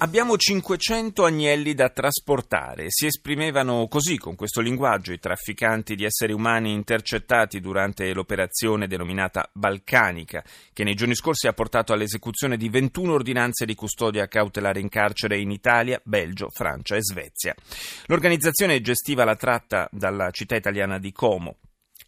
Abbiamo 500 agnelli da trasportare. Si esprimevano così, con questo linguaggio, i trafficanti di esseri umani intercettati durante l'operazione denominata Balcanica, che nei giorni scorsi ha portato all'esecuzione di 21 ordinanze di custodia cautelare in carcere in Italia, Belgio, Francia e Svezia. L'organizzazione gestiva la tratta dalla città italiana di Como.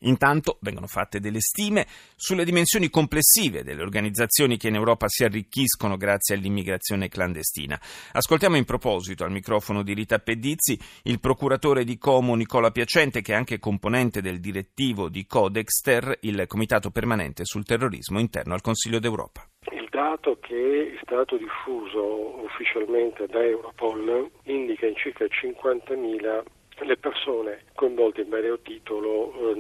Intanto vengono fatte delle stime sulle dimensioni complessive delle organizzazioni che in Europa si arricchiscono grazie all'immigrazione clandestina. Ascoltiamo in proposito al microfono di Rita Pedizzi il procuratore di Como Nicola Piacente, che è anche componente del direttivo di Codexter, il comitato permanente sul terrorismo interno al Consiglio d'Europa. Il dato che è stato diffuso ufficialmente da Europol indica in circa 50.000 le persone coinvolte in vario titolo eh,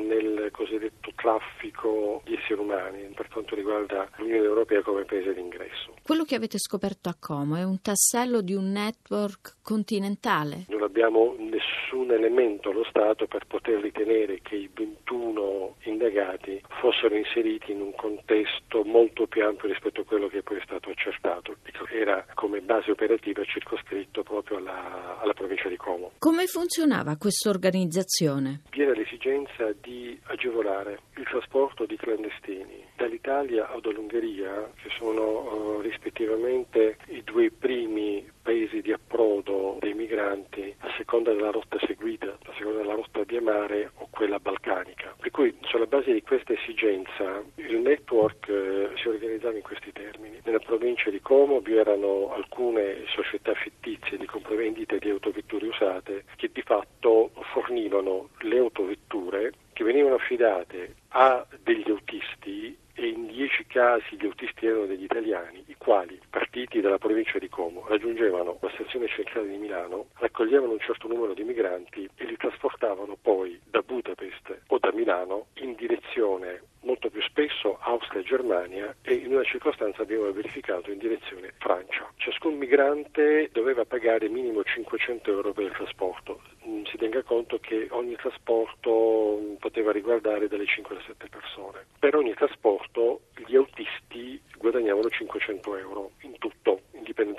traffico di esseri umani per quanto riguarda l'Unione Europea come paese d'ingresso. Quello che avete scoperto a Como è un tassello di un network continentale? Non abbiamo nessun elemento allo Stato per poter ritenere che i 21 indagati fossero inseriti in un contesto molto più ampio rispetto a quello che poi è stato accertato. Era come base operativa circoscritto proprio alla, alla provincia di Como. Come funzionava questa organizzazione? Viene l'esigenza di agevolare il trasporto di clandestini dall'Italia o dall'Ungheria, che sono uh, rispettivamente i due primi paesi di approdo dei migranti a seconda della rotta seguita, a seconda della rotta via mare o quella balcanica. Per cui sulla base di questa esigenza il network eh, si organizzava in questi termini. Nella provincia di Como vi erano alcune società fittizie di compravendita di autovetture usate che di fatto fornivano le autovetture che venivano affidate a degli autisti e in dieci casi gli autisti erano degli italiani, i quali, partiti dalla provincia di Como, raggiungevano la stazione centrale di Milano, raccoglievano un certo numero di migranti e li trasportavano poi da Budapest o da Milano in direzione molto più spesso Austria e Germania e in una circostanza abbiamo verificato in direzione Francia. Ciascun migrante doveva pagare minimo 500 euro per il trasporto. Mm, si tenga conto che ogni trasporto poteva riguardare dalle 5 alle 7 persone. Per ogni trasporto gli autisti guadagnavano 500 euro in tutto,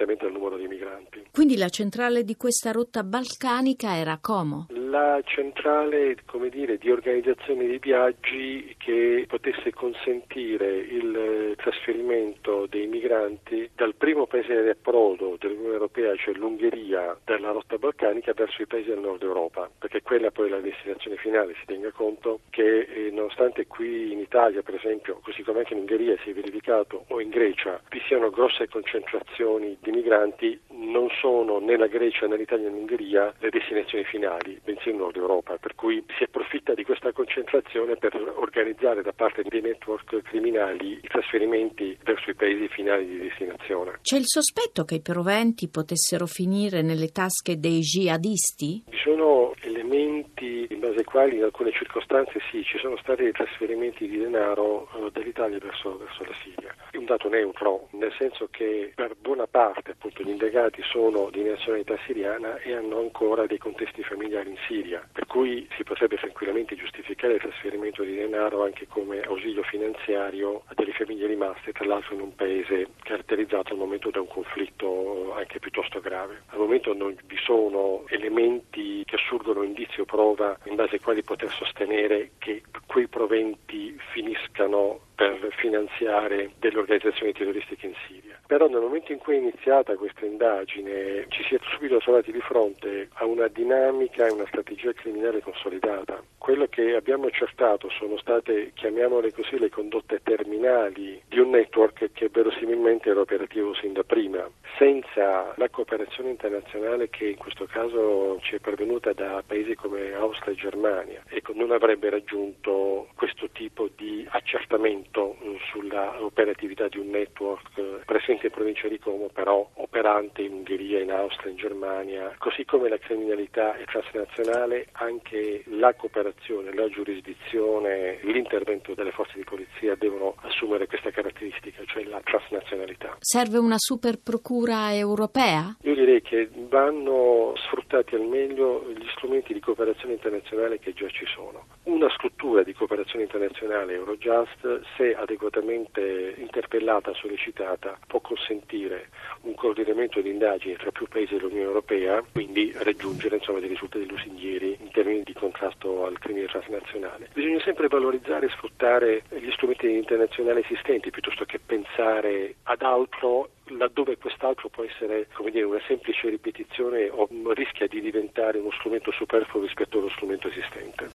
indipendentemente dal numero di migranti. Quindi la centrale di questa rotta balcanica era Como? La centrale dire, di organizzazione dei viaggi che potesse consentire il trasferimento dei migranti dal primo paese di approdo dell'Unione Europea, cioè l'Ungheria, dalla rotta balcanica verso i paesi del nord Europa, perché quella poi è la destinazione finale. Si tenga conto che eh, nonostante qui in Italia, per esempio, così come anche in Ungheria si è verificato, o in Grecia, vi siano grosse concentrazioni di migranti, non sono né la Grecia né l'Italia né l'Ungheria le destinazioni finali, bensì il nord Europa, per cui si approfitta di questa concentrazione per organizzare da parte dei network criminali i trasferimenti verso i paesi finali di destinazione. C'è il sospetto che i proventi potessero finire nelle tasche dei jihadisti? Ci sono base ai quali in alcune circostanze sì, ci sono stati dei trasferimenti di denaro uh, dall'Italia verso, verso la Siria. È un dato neutro, nel senso che per buona parte appunto, gli indagati sono di nazionalità siriana e hanno ancora dei contesti familiari in Siria, per cui si potrebbe tranquillamente giustificare il trasferimento di denaro anche come ausilio finanziario a delle famiglie rimaste, tra l'altro in un paese caratterizzato al momento da un conflitto anche piuttosto grave. Al momento non vi sono elementi che assurgono indizio prova in base ai quali poter sostenere che quei proventi finiscano per finanziare delle organizzazioni terroristiche in Siria. Però nel momento in cui è iniziata questa indagine ci si è subito trovati di fronte a una dinamica e una strategia criminale consolidata. Quello che abbiamo accertato sono state, chiamiamole così, le condotte terminali di un network che verosimilmente era operativo sin da prima. Senza la cooperazione internazionale che in questo caso ci è pervenuta da paesi come Austria e Germania, ecco, non avrebbe raggiunto questo tipo di accertamento sulla operatività di un network presente in provincia di Como, però operante in Ungheria, in Austria, in Germania, così come la criminalità è transnazionale, anche la cooperazione la giurisdizione, l'intervento delle forze di polizia devono assumere questa caratteristica, cioè la transnazionalità. Serve una super procura europea? Io direi che vanno sfruttati al meglio gli strumenti di cooperazione internazionale che già ci sono. Una struttura di cooperazione internazionale Eurojust, se adeguatamente interpellata, sollecitata, può consentire un coordinamento di indagini tra più paesi dell'Unione Europea, quindi raggiungere insomma, dei risultati lusinghieri in termini di contrasto al crimine transnazionale. Bisogna sempre valorizzare e sfruttare gli strumenti internazionali esistenti piuttosto che pensare ad altro laddove quest'altro può essere dire, una semplice ripetizione o rischia di diventare uno strumento superfluo rispetto allo strumento esistente.